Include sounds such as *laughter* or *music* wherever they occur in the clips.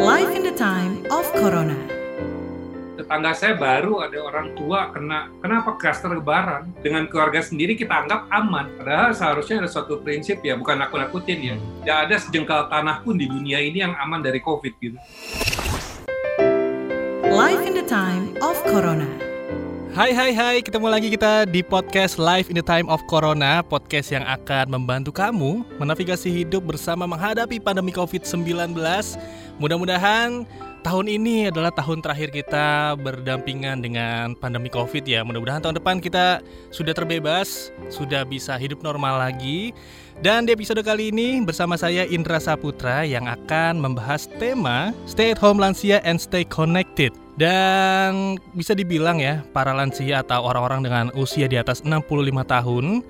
Life in the time of Corona. tetangga saya baru ada orang tua kena kenapa klaster lebaran dengan keluarga sendiri kita anggap aman. Padahal seharusnya ada suatu prinsip ya bukan aku nakutin ya. Tidak ada sejengkal tanah pun di dunia ini yang aman dari covid gitu. Life in the time of Corona. Hai hai hai, ketemu lagi kita di podcast Live in the Time of Corona Podcast yang akan membantu kamu menavigasi hidup bersama menghadapi pandemi COVID-19 Mudah-mudahan tahun ini adalah tahun terakhir kita berdampingan dengan pandemi COVID ya Mudah-mudahan tahun depan kita sudah terbebas, sudah bisa hidup normal lagi dan di episode kali ini bersama saya Indra Saputra yang akan membahas tema Stay at home lansia and stay connected. Dan bisa dibilang ya, para lansia atau orang-orang dengan usia di atas 65 tahun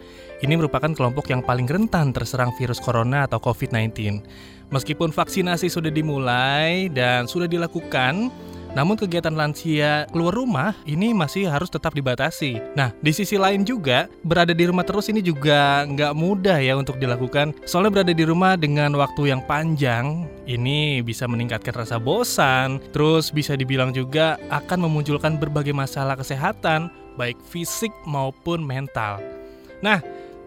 ini merupakan kelompok yang paling rentan terserang virus corona atau COVID-19. Meskipun vaksinasi sudah dimulai dan sudah dilakukan, namun kegiatan lansia keluar rumah ini masih harus tetap dibatasi. Nah, di sisi lain juga berada di rumah terus ini juga nggak mudah ya untuk dilakukan. Soalnya berada di rumah dengan waktu yang panjang ini bisa meningkatkan rasa bosan, terus bisa dibilang juga akan memunculkan berbagai masalah kesehatan baik fisik maupun mental. Nah,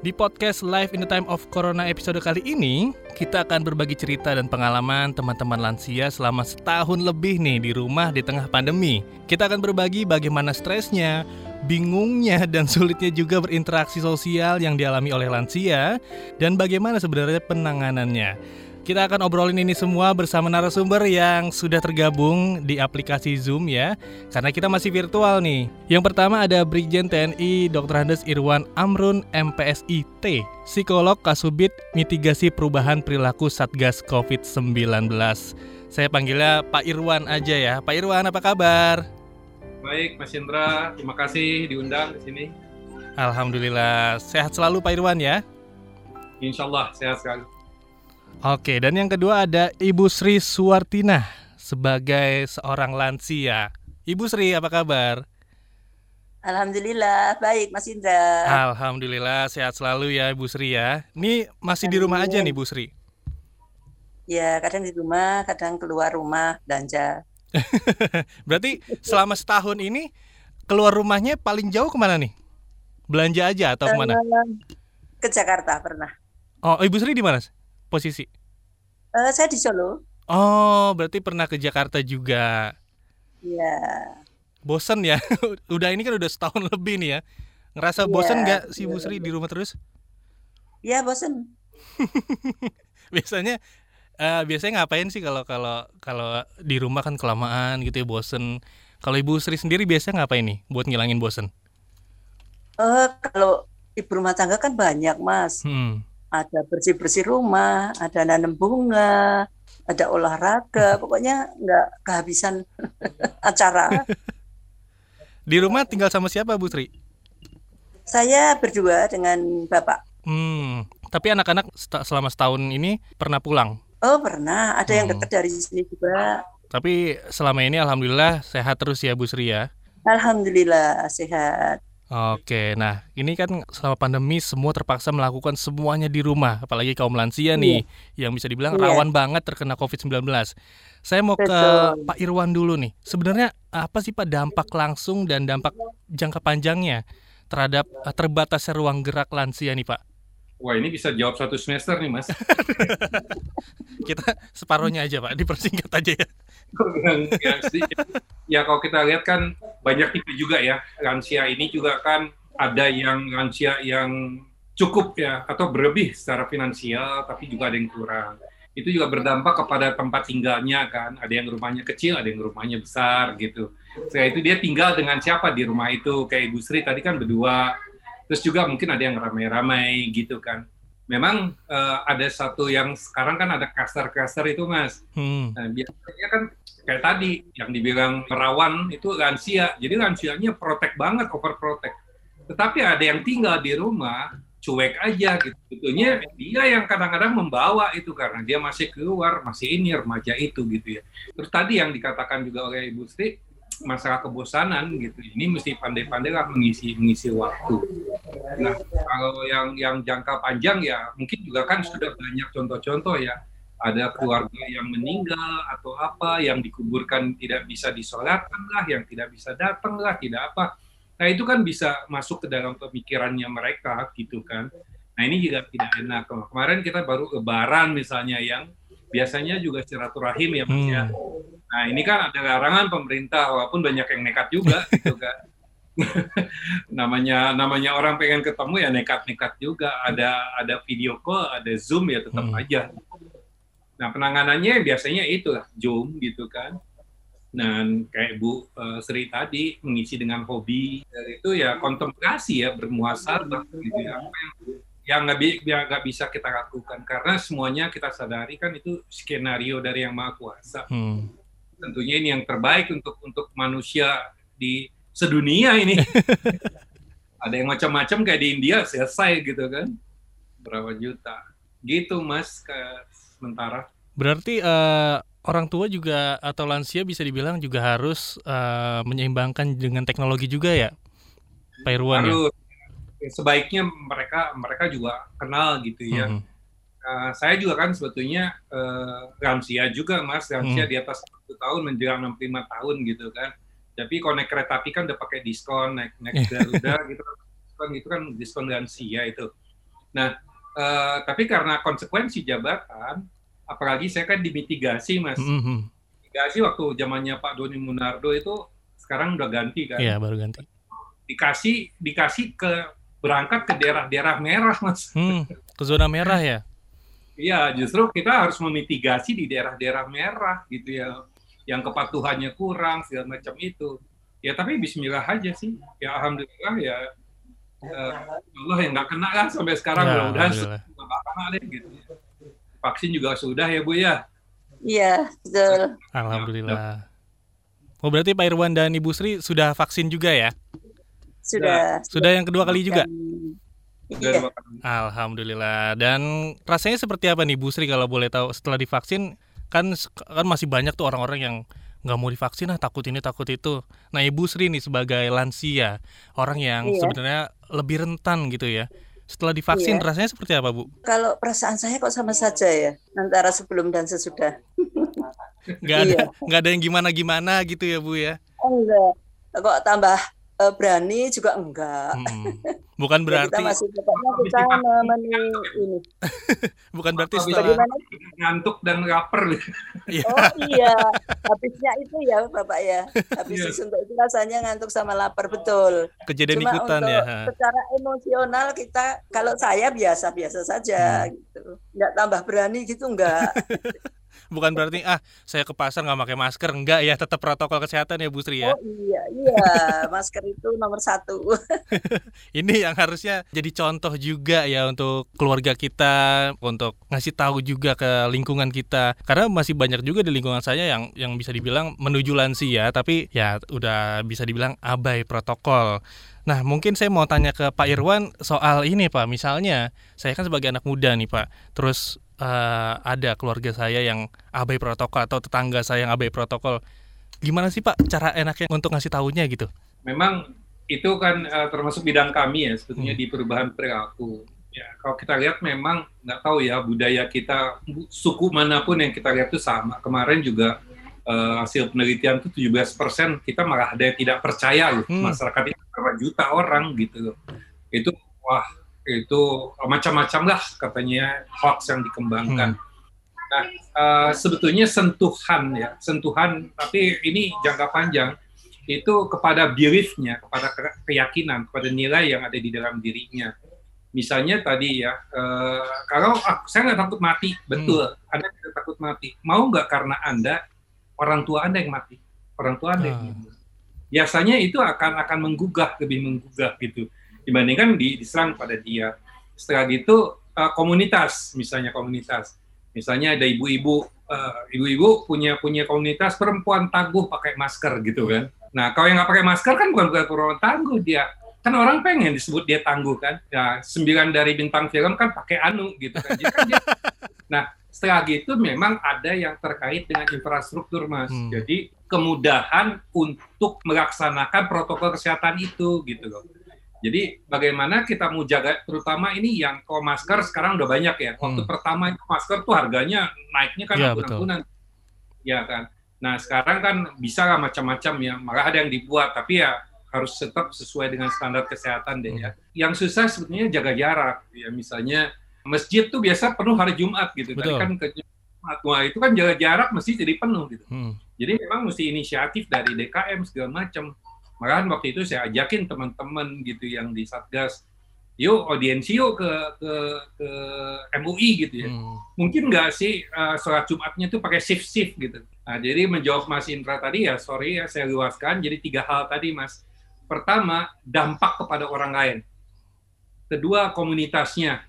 di podcast Live in the Time of Corona episode kali ini, kita akan berbagi cerita dan pengalaman teman-teman lansia selama setahun lebih nih di rumah di tengah pandemi. Kita akan berbagi bagaimana stresnya, bingungnya *laughs* dan sulitnya juga berinteraksi sosial yang dialami oleh lansia dan bagaimana sebenarnya penanganannya. Kita akan obrolin ini semua bersama narasumber yang sudah tergabung di aplikasi Zoom ya. Karena kita masih virtual nih. Yang pertama ada Brigjen TNI Dr. Andes Irwan Amrun MPSIT Psikolog Kasubit Mitigasi Perubahan Perilaku Satgas COVID-19 Saya panggilnya Pak Irwan aja ya. Pak Irwan apa kabar? baik Mas Indra. Terima kasih diundang ke sini. Alhamdulillah. Sehat selalu Pak Irwan ya? Insya Allah sehat sekali Oke, dan yang kedua ada Ibu Sri Suwartina sebagai seorang lansia. Ibu Sri, apa kabar? Alhamdulillah, baik Mas Indra. Alhamdulillah, sehat selalu ya Ibu Sri ya. Ini masih di rumah aja nih Bu Sri. Ya, kadang di rumah, kadang keluar rumah belanja. *laughs* Berarti selama setahun ini keluar rumahnya paling jauh ke mana nih? Belanja aja atau ke mana? Eh, Ke Jakarta pernah. Oh, Ibu Sri di mana posisi? Eh, saya di Solo. Oh, berarti pernah ke Jakarta juga. Ya, Bosen ya? *laughs* udah ini kan udah setahun lebih nih ya. Ngerasa Iya, bosen nggak sih Bu Sri di rumah terus? ya bosen. *laughs* biasanya eh, biasanya ngapain sih kalau kalau kalau di rumah kan kelamaan gitu ya bosen kalau ibu Sri sendiri biasanya ngapain nih buat ngilangin bosen Eh, kalau ibu rumah tangga kan banyak Mas. hmm. Ada bersih-bersih rumah, ada nanam bunga, ada olahraga. *laughs* Pokoknya nggak kehabisan *laughs* acara. *laughs* di rumah tinggal sama siapa Bu Sri Saya berdua dengan Bapak. hmm. tapi anak-anak selama setahun ini pernah pulang Oh pernah, ada yang Hmm. dekat dari sini juga. tapi selama ini alhamdulillah sehat terus ya Bu Sri ya Alhamdulillah sehat. Oke, nah ini kan selama pandemi semua terpaksa melakukan semuanya di rumah, apalagi kaum lansia nih, yang bisa dibilang Iya. rawan banget terkena COVID-19. Saya mau ke Betul. Pak Irwan dulu nih. Sebenarnya apa sih Pak dampak langsung dan dampak jangka panjangnya terhadap eh, terbatasnya ruang gerak lansia nih Pak? Wah ini bisa jawab satu semester nih Mas. *laughs* Kita separohnya aja Pak, dipersingkat aja ya. yang, yang sedikit. ya kalau kita lihat kan banyak tipe juga ya. Lansia ini juga kan ada yang lansia yang cukup ya atau berlebih secara finansial tapi juga ada yang kurang. Itu juga berdampak kepada tempat tinggalnya kan. Ada yang rumahnya kecil ada yang rumahnya besar gitu. Setelah itu dia tinggal dengan siapa di rumah itu? Kayak Ibu Sri tadi kan berdua terus juga mungkin ada yang ramai-ramai gitu kan memang eh, ada satu yang sekarang kan ada klaster-klaster itu mas Hmm. Nah, biasanya kan kayak tadi yang dibilang rawan itu lansia. Jadi lansianya protek banget, overprotect. Tetapi ada yang tinggal di rumah cuek aja gitu. Sebetulnya dia yang kadang-kadang membawa itu karena dia masih keluar, masih ini remaja itu gitu ya. Terus tadi yang dikatakan juga oleh Ibu Sri masalah kebosanan gitu. Ini mesti pandai-pandai lah mengisi mengisi waktu. Nah, kalau yang yang jangka panjang ya mungkin juga kan sudah banyak contoh-contoh ya ada keluarga yang meninggal atau apa, yang dikuburkan tidak bisa disolatkan lah, yang tidak bisa datang lah, tidak apa. Nah itu kan bisa masuk ke dalam pemikirannya mereka gitu kan. Nah ini juga tidak enak. Kemarin kita baru lebaran misalnya yang biasanya juga silaturahim ya Mas ya. Nah ini kan ada larangan pemerintah walaupun banyak yang nekat juga *laughs* gitu kan. *laughs* namanya namanya orang pengen ketemu ya nekat-nekat juga ada ada video call ada zoom ya tetap Hmm. aja nah penanganannya biasanya itu lah zoom gitu kan dan kayak Bu eh, Sri tadi mengisi dengan hobi dan itu ya kontemplasi ya bermuasabah gitu ya apa yang yang nggak bi- yang nggak bisa kita lakukan karena semuanya kita sadari kan itu skenario dari yang maha kuasa Hmm. tentunya ini yang terbaik untuk untuk manusia di sedunia ini. *laughs* Ada yang macam-macam kayak di India selesai gitu kan. Berapa juta. Gitu Mas ke sementara. Berarti eh, orang tua juga atau lansia bisa dibilang juga harus eh, menyeimbangkan dengan teknologi juga ya, Pak Irwan ya. Sebaiknya mereka mereka juga kenal gitu ya. Mhm. Eh, saya juga kan sebetulnya eh, lansia juga Mas, lansia Hmm. di atas 1 tahun menjelang 65 tahun gitu kan. Tapi kalau naik kereta api kan udah pakai diskon, naik naik Garuda *laughs* gitu kan diskon itu kan diskon lansia itu. Nah, eh, tapi karena konsekuensi jabatan, apalagi saya kan dimitigasi Mas. Mhm. Mitigasi waktu zamannya Pak Doni Munardo itu sekarang udah ganti kan. Iya baru ganti. Dikasih dikasih ke berangkat ke daerah-daerah merah Mas. Hmm, ke zona merah ya. Iya, justru kita harus memitigasi di daerah-daerah merah gitu ya, yang kepatuhannya kurang segala macam itu. Ya tapi Bismillah aja sih. Ya Alhamdulillah ya eh, Allah yang nggak kena kan sampai sekarang Ya, mudah-mudahan nggak kena deh gitu. Vaksin juga sudah ya Bu ya. Iya, betul. Alhamdulillah. Oh berarti Pak Irwan dan Ibu Sri sudah vaksin juga ya? Sudah. Sudah yang kedua kali juga? Iya. Alhamdulillah. Dan rasanya seperti apa nih Bu Sri kalau boleh tahu setelah divaksin kan kan masih banyak tuh orang-orang yang nggak mau divaksin ah takut ini takut itu. Nah Ibu Sri nih sebagai lansia orang yang Iya. sebenarnya lebih rentan gitu ya. Setelah divaksin Iya. rasanya seperti apa Bu? Kalau perasaan saya kok sama saja ya antara sebelum dan sesudah. Nggak ada Iya. nggak ada yang gimana gimana gitu ya Bu ya? Oh, enggak. Kok tambah eh, berani juga enggak. Hmm. Bukan *laughs* Ya, berarti kita masih pokoknya kita memenuhi ini. *laughs* bukan berarti setelah Bagaimana? Ngantuk dan lapar. *laughs* Iya. Oh iya, habisnya itu ya Bapak ya. Habis Iya. disuntik itu rasanya ngantuk sama lapar betul. kejadian Cuma ikutan untuk ya. secara emosional kita kalau saya biasa-biasa saja Hmm. gitu. Enggak tambah berani gitu enggak. Bukan berarti ah saya ke pasar nggak pakai masker enggak ya tetap protokol kesehatan ya Bu Sri ya. Oh iya, iya, masker itu nomor satu. *laughs* Ini yang harusnya jadi contoh juga ya untuk keluarga kita, untuk ngasih tahu juga ke lingkungan kita. Karena masih banyak juga di lingkungan saya yang yang bisa dibilang menuju lansia, tapi ya udah bisa dibilang abai protokol. Nah, mungkin saya mau tanya ke Pak Irwan soal ini, Pak. Misalnya, saya kan sebagai anak muda nih, Pak. Terus eh, ada keluarga saya yang abai protokol atau tetangga saya yang abai protokol. Gimana sih, Pak, cara enaknya untuk ngasih tahunya gitu? Memang itu kan eh, termasuk bidang kami ya sebetulnya Hmm. di perubahan perilaku. Ya, kalau kita lihat memang nggak tahu ya budaya kita suku mana pun yang kita lihat itu sama. Kemarin juga eh, hasil penelitian itu 17% kita malah ada yang tidak percaya loh Hmm. masyarakat itu berapa juta orang gitu loh. Itu wah itu macam-macam lah katanya hoax yang dikembangkan. Nah eh, sebetulnya sentuhan ya sentuhan tapi ini jangka panjang itu kepada beliefnya, kepada ke- keyakinan, kepada nilai yang ada di dalam dirinya. Misalnya tadi ya, eh, kalau ah, saya nggak takut mati, betul, Anda tidak takut mati. Mau nggak karena Anda orang tua Anda yang mati, orang tua Anda yang Ah. hidup. Biasanya itu akan akan menggugah, lebih menggugah gitu, dibandingkan di, diserang pada dia. Setelah gitu eh, komunitas, misalnya komunitas, misalnya ada ibu-ibu, eh, ibu-ibu punya punya komunitas perempuan tangguh pakai masker gitu kan. Nah, kalau yang nggak pakai masker kan bukan bukan perempuan tangguh dia. Kan orang pengen disebut dia tangguh kan. Ya, sembilan dari bintang film kan pakai anu gitu kan. Jadi kan dia- *laughs* nah, setelah gitu memang ada yang terkait dengan infrastruktur, Mas. Hmm. Jadi kemudahan untuk melaksanakan protokol kesehatan itu gitu loh. Jadi bagaimana kita mau jaga, terutama ini yang kalau masker sekarang udah banyak ya. Waktu Hmm. pertama itu masker tuh harganya naiknya kan Iya, ampun-ampunan. Ya kan. Nah sekarang kan bisa lah macam-macam ya. Malah ada yang dibuat, tapi ya harus tetap sesuai dengan standar kesehatan deh ya. Yang susah sebetulnya jaga jarak. Ya misalnya masjid tuh biasa penuh hari Jumat gitu. Tadi Betul. kan ke Jumat. Wah itu kan jaga jarak mesti jadi penuh gitu. Hmm. Jadi memang mesti inisiatif dari DKM segala macam. Malahan waktu itu saya ajakin teman-teman gitu yang di Satgas, yuk audiensi yuk ke ke ke MUI gitu ya. Hmm. Mungkin nggak sih uh, sholat Jumatnya tuh pakai shift shift gitu. Nah, jadi menjawab Mas Indra tadi ya, sorry ya saya luaskan. Jadi tiga hal tadi Mas. Pertama, dampak kepada orang lain. Kedua, komunitasnya.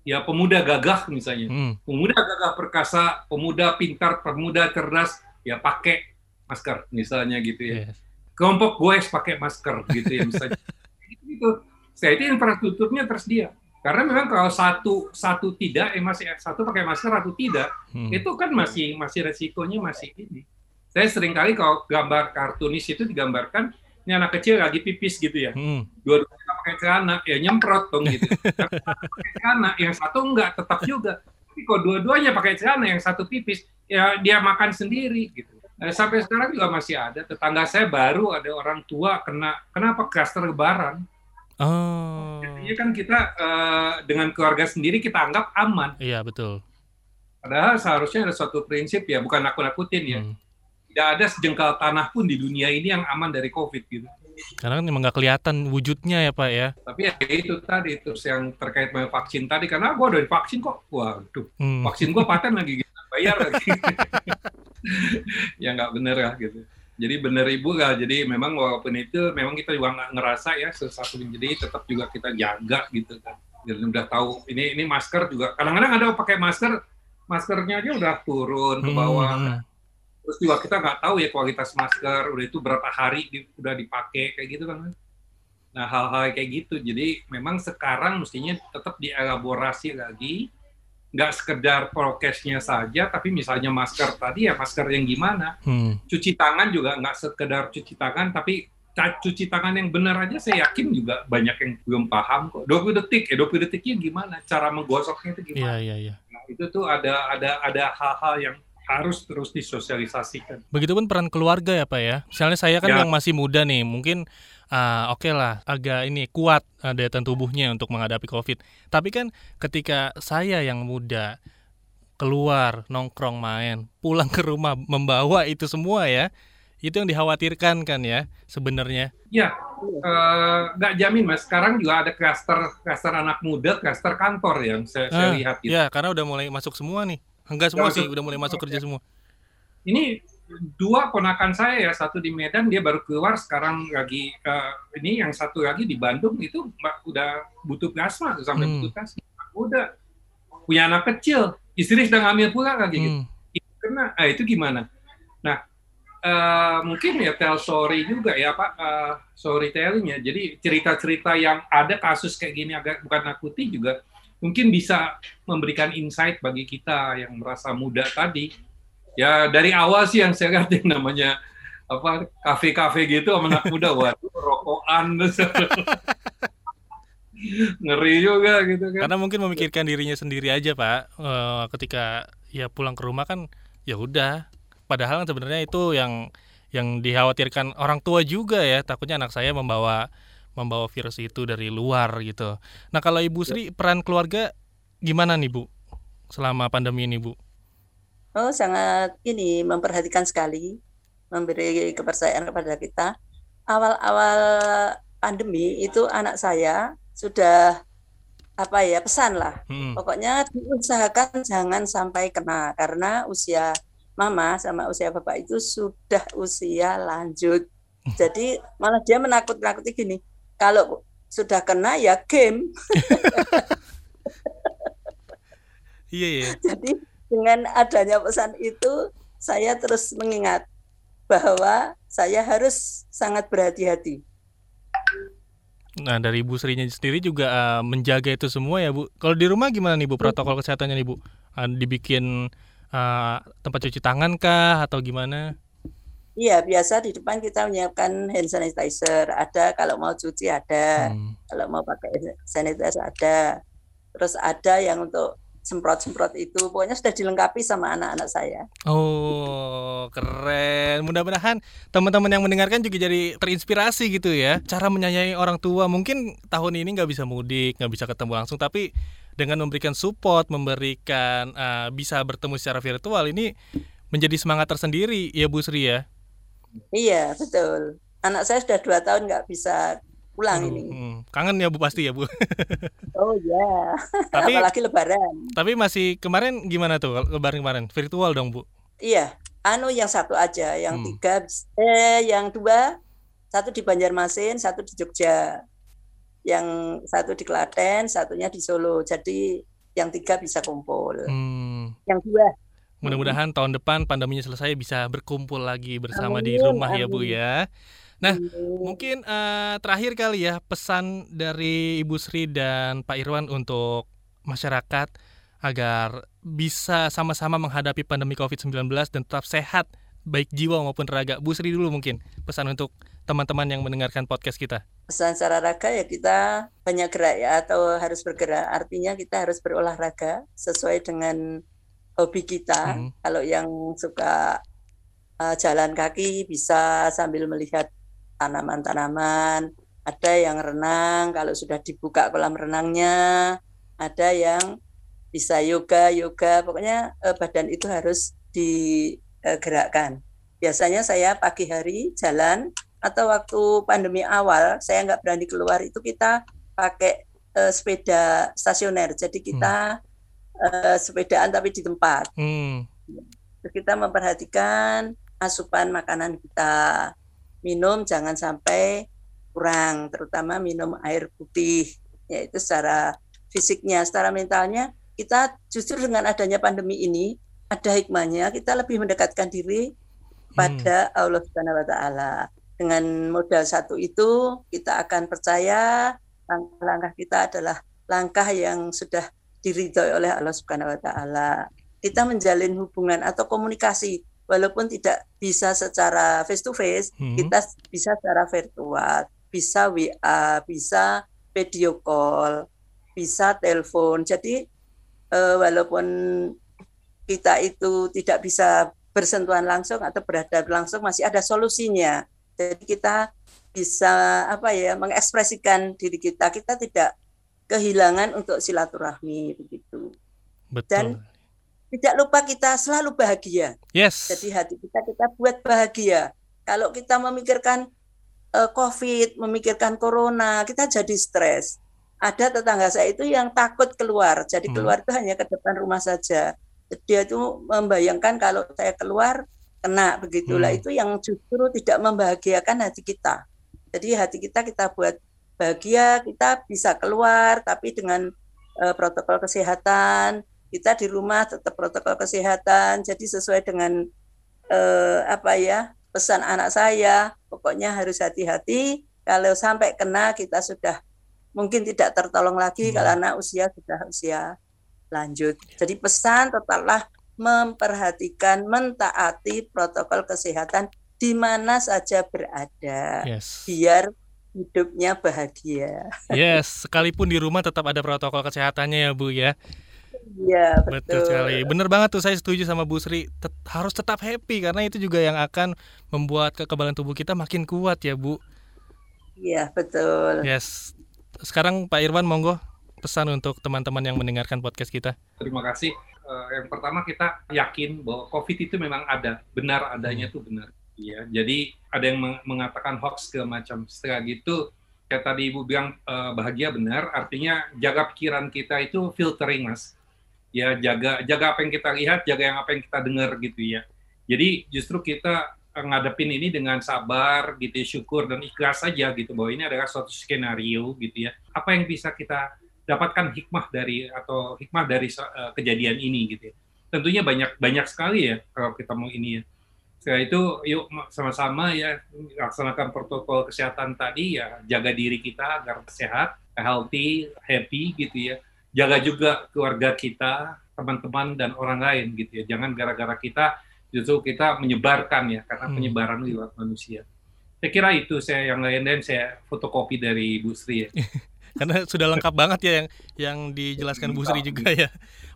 Ya pemuda gagah misalnya Hmm. pemuda gagah perkasa, pemuda pintar, pemuda cerdas, ya pakai masker misalnya gitu ya. Yes. Kelompok gue pakai masker gitu ya misalnya. itu saya itu infrastrukturnya tersedia. Karena memang kalau satu satu tidak, eh masih satu pakai masker satu tidak, Hmm. itu kan masih masih resikonya masih ini. Saya sering kali kalau gambar kartunis itu digambarkan ini anak kecil lagi pipis gitu ya Hmm. dua-duanya pakai celana ya nyemprot dong gitu *laughs* pakai celana yang satu enggak tetap juga tapi kalau dua-duanya pakai celana yang satu pipis ya dia makan sendiri gitu Nah, sampai sekarang juga masih ada. Tetangga saya baru ada orang tua kena. Kenapa? Klaster lebaran Oh. Jadinya kan kita eh, dengan keluarga sendiri kita anggap aman. Iya, betul. padahal seharusnya ada suatu prinsip ya bukan nakut-nakutin ya. Hmm. tidak ada sejengkal tanah pun di dunia ini yang aman dari covid gitu. Karena kan emang nggak kelihatan wujudnya ya, Pak ya. tapi ya itu tadi terus yang terkait dengan vaksin tadi. Karena gua udah divaksin kok. Waduh. Hmm. vaksin gua paten lagi gitu bayar lagi *laughs* ya nggak bener ya gitu. Jadi bener ibu lah jadi memang walaupun itu memang kita juga nggak ngerasa ya sesuatu jadi tetap juga kita jaga gitu kan. Dan udah tahu. Ini ini masker juga kadang-kadang ada pakai masker maskernya aja udah turun ke bawah. Hmm, hmm. terus juga kita nggak tahu ya kualitas masker udah itu berapa hari di- udah dipakai kayak gitu kan. Nah hal-hal kayak gitu. Jadi memang sekarang mestinya tetap dielaborasi lagi nggak sekedar prokesnya saja tapi misalnya masker tadi ya masker yang gimana Hmm. cuci tangan juga nggak sekedar cuci tangan tapi cuci tangan yang benar aja saya yakin juga banyak yang belum paham kok 20 detik ya 20 detiknya gimana cara menggosoknya itu Iya, gimana iya, iya. Nah, itu tuh ada ada ada hal-hal yang harus terus disosialisasikan Begitupun peran keluarga ya Pak ya. Misalnya saya kan Ya. yang masih muda nih, mungkin ah, oke lah agak ini kuat ah, daya tahan tubuhnya untuk menghadapi COVID. Tapi kan ketika saya yang muda keluar nongkrong main, pulang ke rumah membawa itu semua ya, itu yang dikhawatirkan kan ya sebenarnya. Ya, eh, nggak jamin mas. Sekarang juga ada klaster klaster anak muda, klaster kantor yang saya, saya Ah, lihat. Gitu. Ya karena udah mulai masuk semua nih. Enggak semua sih, udah mulai masuk kerja semua. Ini dua ponakan saya ya, satu di Medan dia baru keluar, sekarang lagi eh, ini yang satu lagi di Bandung itu udah butuh plasma tuh sampai Hmm. butuh plasma. Udah punya anak kecil, istri sedang hamil pula lagi gitu. Hmm. Itu kena, ah, itu gimana? Nah, eh, mungkin ya tell story juga ya Pak, eh, storytellingnya. Jadi cerita-cerita yang ada kasus kayak gini agak bukan nakuti juga mungkin bisa memberikan insight bagi kita yang merasa muda tadi. Ya dari awal sih yang saya yang namanya apa kafe-kafe gitu sama anak muda, waduh rokokan *laughs* ngeri juga gitu kan. Karena mungkin memikirkan dirinya sendiri aja pak. Eh, ketika ya pulang ke rumah kan ya udah. Padahal kan sebenarnya itu yang yang dikhawatirkan orang tua juga ya. Takutnya anak saya membawa membawa virus itu dari luar gitu. Nah kalau Ibu Sri peran keluarga gimana nih Bu selama pandemi ini Bu? Oh, sangat ini memperhatikan sekali, memberi kepercayaan kepada kita. Awal-awal pandemi itu anak saya sudah apa ya pesan lah. Hmm. Pokoknya diusahakan jangan sampai kena karena usia mama sama usia bapak itu sudah usia lanjut. *laughs* Jadi malah dia menakut-nakuti gini, kalau sudah kena ya game. *laughs* Iya iya. Jadi dengan adanya pesan itu saya terus mengingat bahwa saya harus sangat berhati-hati. Nah dari Ibu Srinya sendiri juga eh, menjaga itu semua ya Bu. Kalau di rumah gimana nih Bu protokol kesehatannya nih Bu? Eh, dibikin eh, tempat cuci tangan kah atau gimana? Iya, biasa di depan kita menyiapkan hand sanitizer. Ada kalau mau cuci ada, Hmm. kalau mau pakai hand sanitizer ada. Terus ada yang untuk semprot-semprot itu. Pokoknya sudah dilengkapi sama anak-anak saya. Oh, keren. Mudah-mudahan teman-teman yang mendengarkan juga jadi terinspirasi gitu ya. Cara menyayangi orang tua. Mungkin tahun ini nggak bisa mudik, nggak bisa ketemu langsung, tapi dengan memberikan support, memberikan eh, bisa bertemu secara virtual ini menjadi semangat tersendiri ya Bu Sri ya. Iya, betul. Anak saya sudah dua tahun nggak bisa pulang Aduh, ini. hmm. Kangen ya Bu pasti ya Bu. *laughs* Oh ya, Tapi apalagi Lebaran. tapi masih kemarin gimana tuh lebaran kemarin? Virtual dong Bu. Iya, anu yang satu aja, yang Hmm. tiga, eh, yang dua, satu di Banjarmasin, satu di Jogja, yang satu di Klaten, satunya di Solo. Jadi yang tiga bisa kumpul. Hmm. Yang dua, Mudah-mudahan tahun depan pandeminya selesai bisa berkumpul lagi bersama di Amin, rumah ya Bu amin. ya. Nah, Hmm, Mungkin eh, terakhir kali ya pesan dari Ibu Sri dan Pak Irwan untuk masyarakat agar bisa sama-sama menghadapi pandemi COVID-19 dan tetap sehat baik jiwa maupun raga. Bu Sri dulu mungkin pesan untuk teman-teman yang mendengarkan podcast kita. pesan secara raga ya kita banyak gerak ya atau harus bergerak. Artinya kita harus berolahraga sesuai dengan hobi kita. Hmm. Kalau yang suka uh, jalan kaki bisa sambil melihat tanaman-tanaman. Ada yang renang kalau sudah dibuka kolam renangnya. Ada yang bisa yoga, yoga. Pokoknya uh, badan itu harus digerakkan. Biasanya saya pagi hari jalan atau waktu pandemi awal saya nggak berani keluar itu kita pakai eh, sepeda stasioner. Jadi kita eh, sepedaan tapi di tempat. Hmm. Terus kita memperhatikan asupan makanan kita. Minum jangan sampai kurang, terutama minum air putih. Yaitu secara fisiknya, secara mentalnya kita justru dengan adanya pandemi ini ada hikmahnya kita lebih mendekatkan diri pada Allah Subhanahu wa taala. Dengan modal satu itu kita akan percaya langkah-langkah kita adalah langkah yang sudah diridhoi oleh Allah Subhanahu wa taala. Kita menjalin hubungan atau komunikasi walaupun tidak bisa secara face to face, Hmm. kita bisa secara virtual, bisa WA, bisa video call, bisa telepon. Jadi eh, walaupun kita itu tidak bisa bersentuhan langsung atau berhadapan langsung masih ada solusinya. Jadi kita bisa apa ya mengekspresikan diri kita. Kita tidak kehilangan untuk silaturahmi begitu. Betul. Dan- Tidak lupa kita selalu bahagia. yes. Jadi hati kita kita buat bahagia. Kalau kita memikirkan eh, COVID, memikirkan corona, kita jadi stres. Ada tetangga saya itu yang takut keluar. Jadi Hmm. keluar itu hanya ke depan rumah saja. Dia itu membayangkan kalau saya keluar kena begitulah Hmm. itu yang justru tidak membahagiakan hati kita. Jadi hati kita kita buat bahagia, kita bisa keluar tapi dengan eh, protokol kesehatan, kita di rumah tetap protokol kesehatan. Jadi sesuai dengan eh, apa ya pesan anak saya, pokoknya harus hati-hati. Kalau sampai kena kita sudah mungkin tidak tertolong lagi Hmm. karena usia sudah usia lanjut. Jadi pesan tetaplah memperhatikan, mentaati protokol kesehatan di mana saja berada, Yes. biar hidupnya bahagia. Yes, sekalipun di rumah tetap ada protokol kesehatannya ya Bu ya. Iya Betul betul. sekali. Bener banget tuh saya setuju sama Bu Sri. Tet- harus tetap happy karena itu juga yang akan membuat kekebalan tubuh kita makin kuat ya Bu. Iya betul. Yes. Sekarang Pak Irwan monggo pesan untuk teman-teman yang mendengarkan podcast kita. Terima kasih. Eh, yang pertama kita yakin bahwa COVID itu memang ada, benar adanya Hmm. itu benar. Ya, jadi ada yang meng- mengatakan hoax ke macam setelah gitu. Kayak tadi ibu bilang eh, bahagia benar, artinya jaga pikiran kita itu filtering mas. Ya jaga jaga apa yang kita lihat, jaga yang apa yang kita dengar gitu ya. Jadi justru kita eh, ngadepin ini dengan sabar gitu, ya, syukur dan ikhlas saja gitu bahwa ini adalah suatu skenario gitu ya. Apa yang bisa kita dapatkan hikmah dari atau hikmah dari uh, kejadian ini gitu ya. Tentunya banyak banyak sekali ya kalau kita mau ini ya. Setelah itu yuk ma- sama-sama ya laksanakan protokol kesehatan tadi ya jaga diri kita agar sehat, healthy, happy gitu ya. Jaga juga keluarga kita, teman-teman dan orang lain gitu ya. Jangan gara-gara kita justru kita menyebarkan ya karena Hmm. penyebaran lewat manusia. Saya kira itu saya yang lain dan saya fotokopi dari Bu Sri ya. *laughs* Karena sudah lengkap banget ya yang yang dijelaskan Bu Sri juga ya.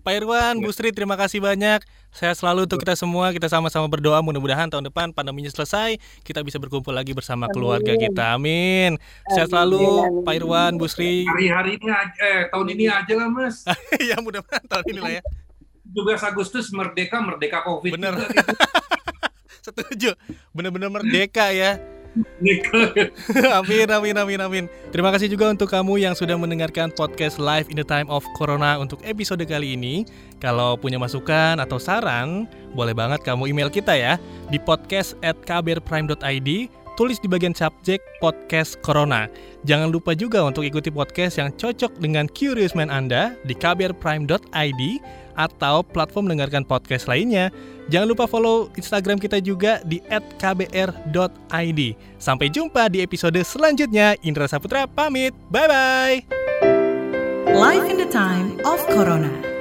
Pak Irwan, Bu Sri terima kasih banyak. Saya selalu untuk kita semua kita sama-sama berdoa mudah-mudahan tahun depan pandeminya selesai, kita bisa berkumpul lagi bersama keluarga kita. Amin. Amin, selalu amin. Pak Irwan, Bu Sri. Hari-hari ini aja, eh, tahun ini aja lah Mas. *laughs* ya mudah-mudahan tahun ini lah ya. 17 Agustus merdeka merdeka Covid. Bener. gitu. *laughs* Setuju. Benar-benar merdeka ya. *laughs* Amin, amin, amin, amin. Terima kasih juga untuk kamu yang sudah mendengarkan podcast Live in the Time of Corona untuk episode kali ini. Kalau punya masukan atau saran, boleh banget kamu email kita ya di podcast at kbrprime.id tulis di bagian subjek podcast Corona. Jangan lupa juga untuk ikuti podcast yang cocok dengan Curious Mind Anda di kbrprime.id atau platform mendengarkan podcast lainnya. Jangan lupa follow Instagram kita juga di @kbr.id. Sampai jumpa di episode selanjutnya. Indra Saputra pamit. Bye bye. Life in the time of Corona.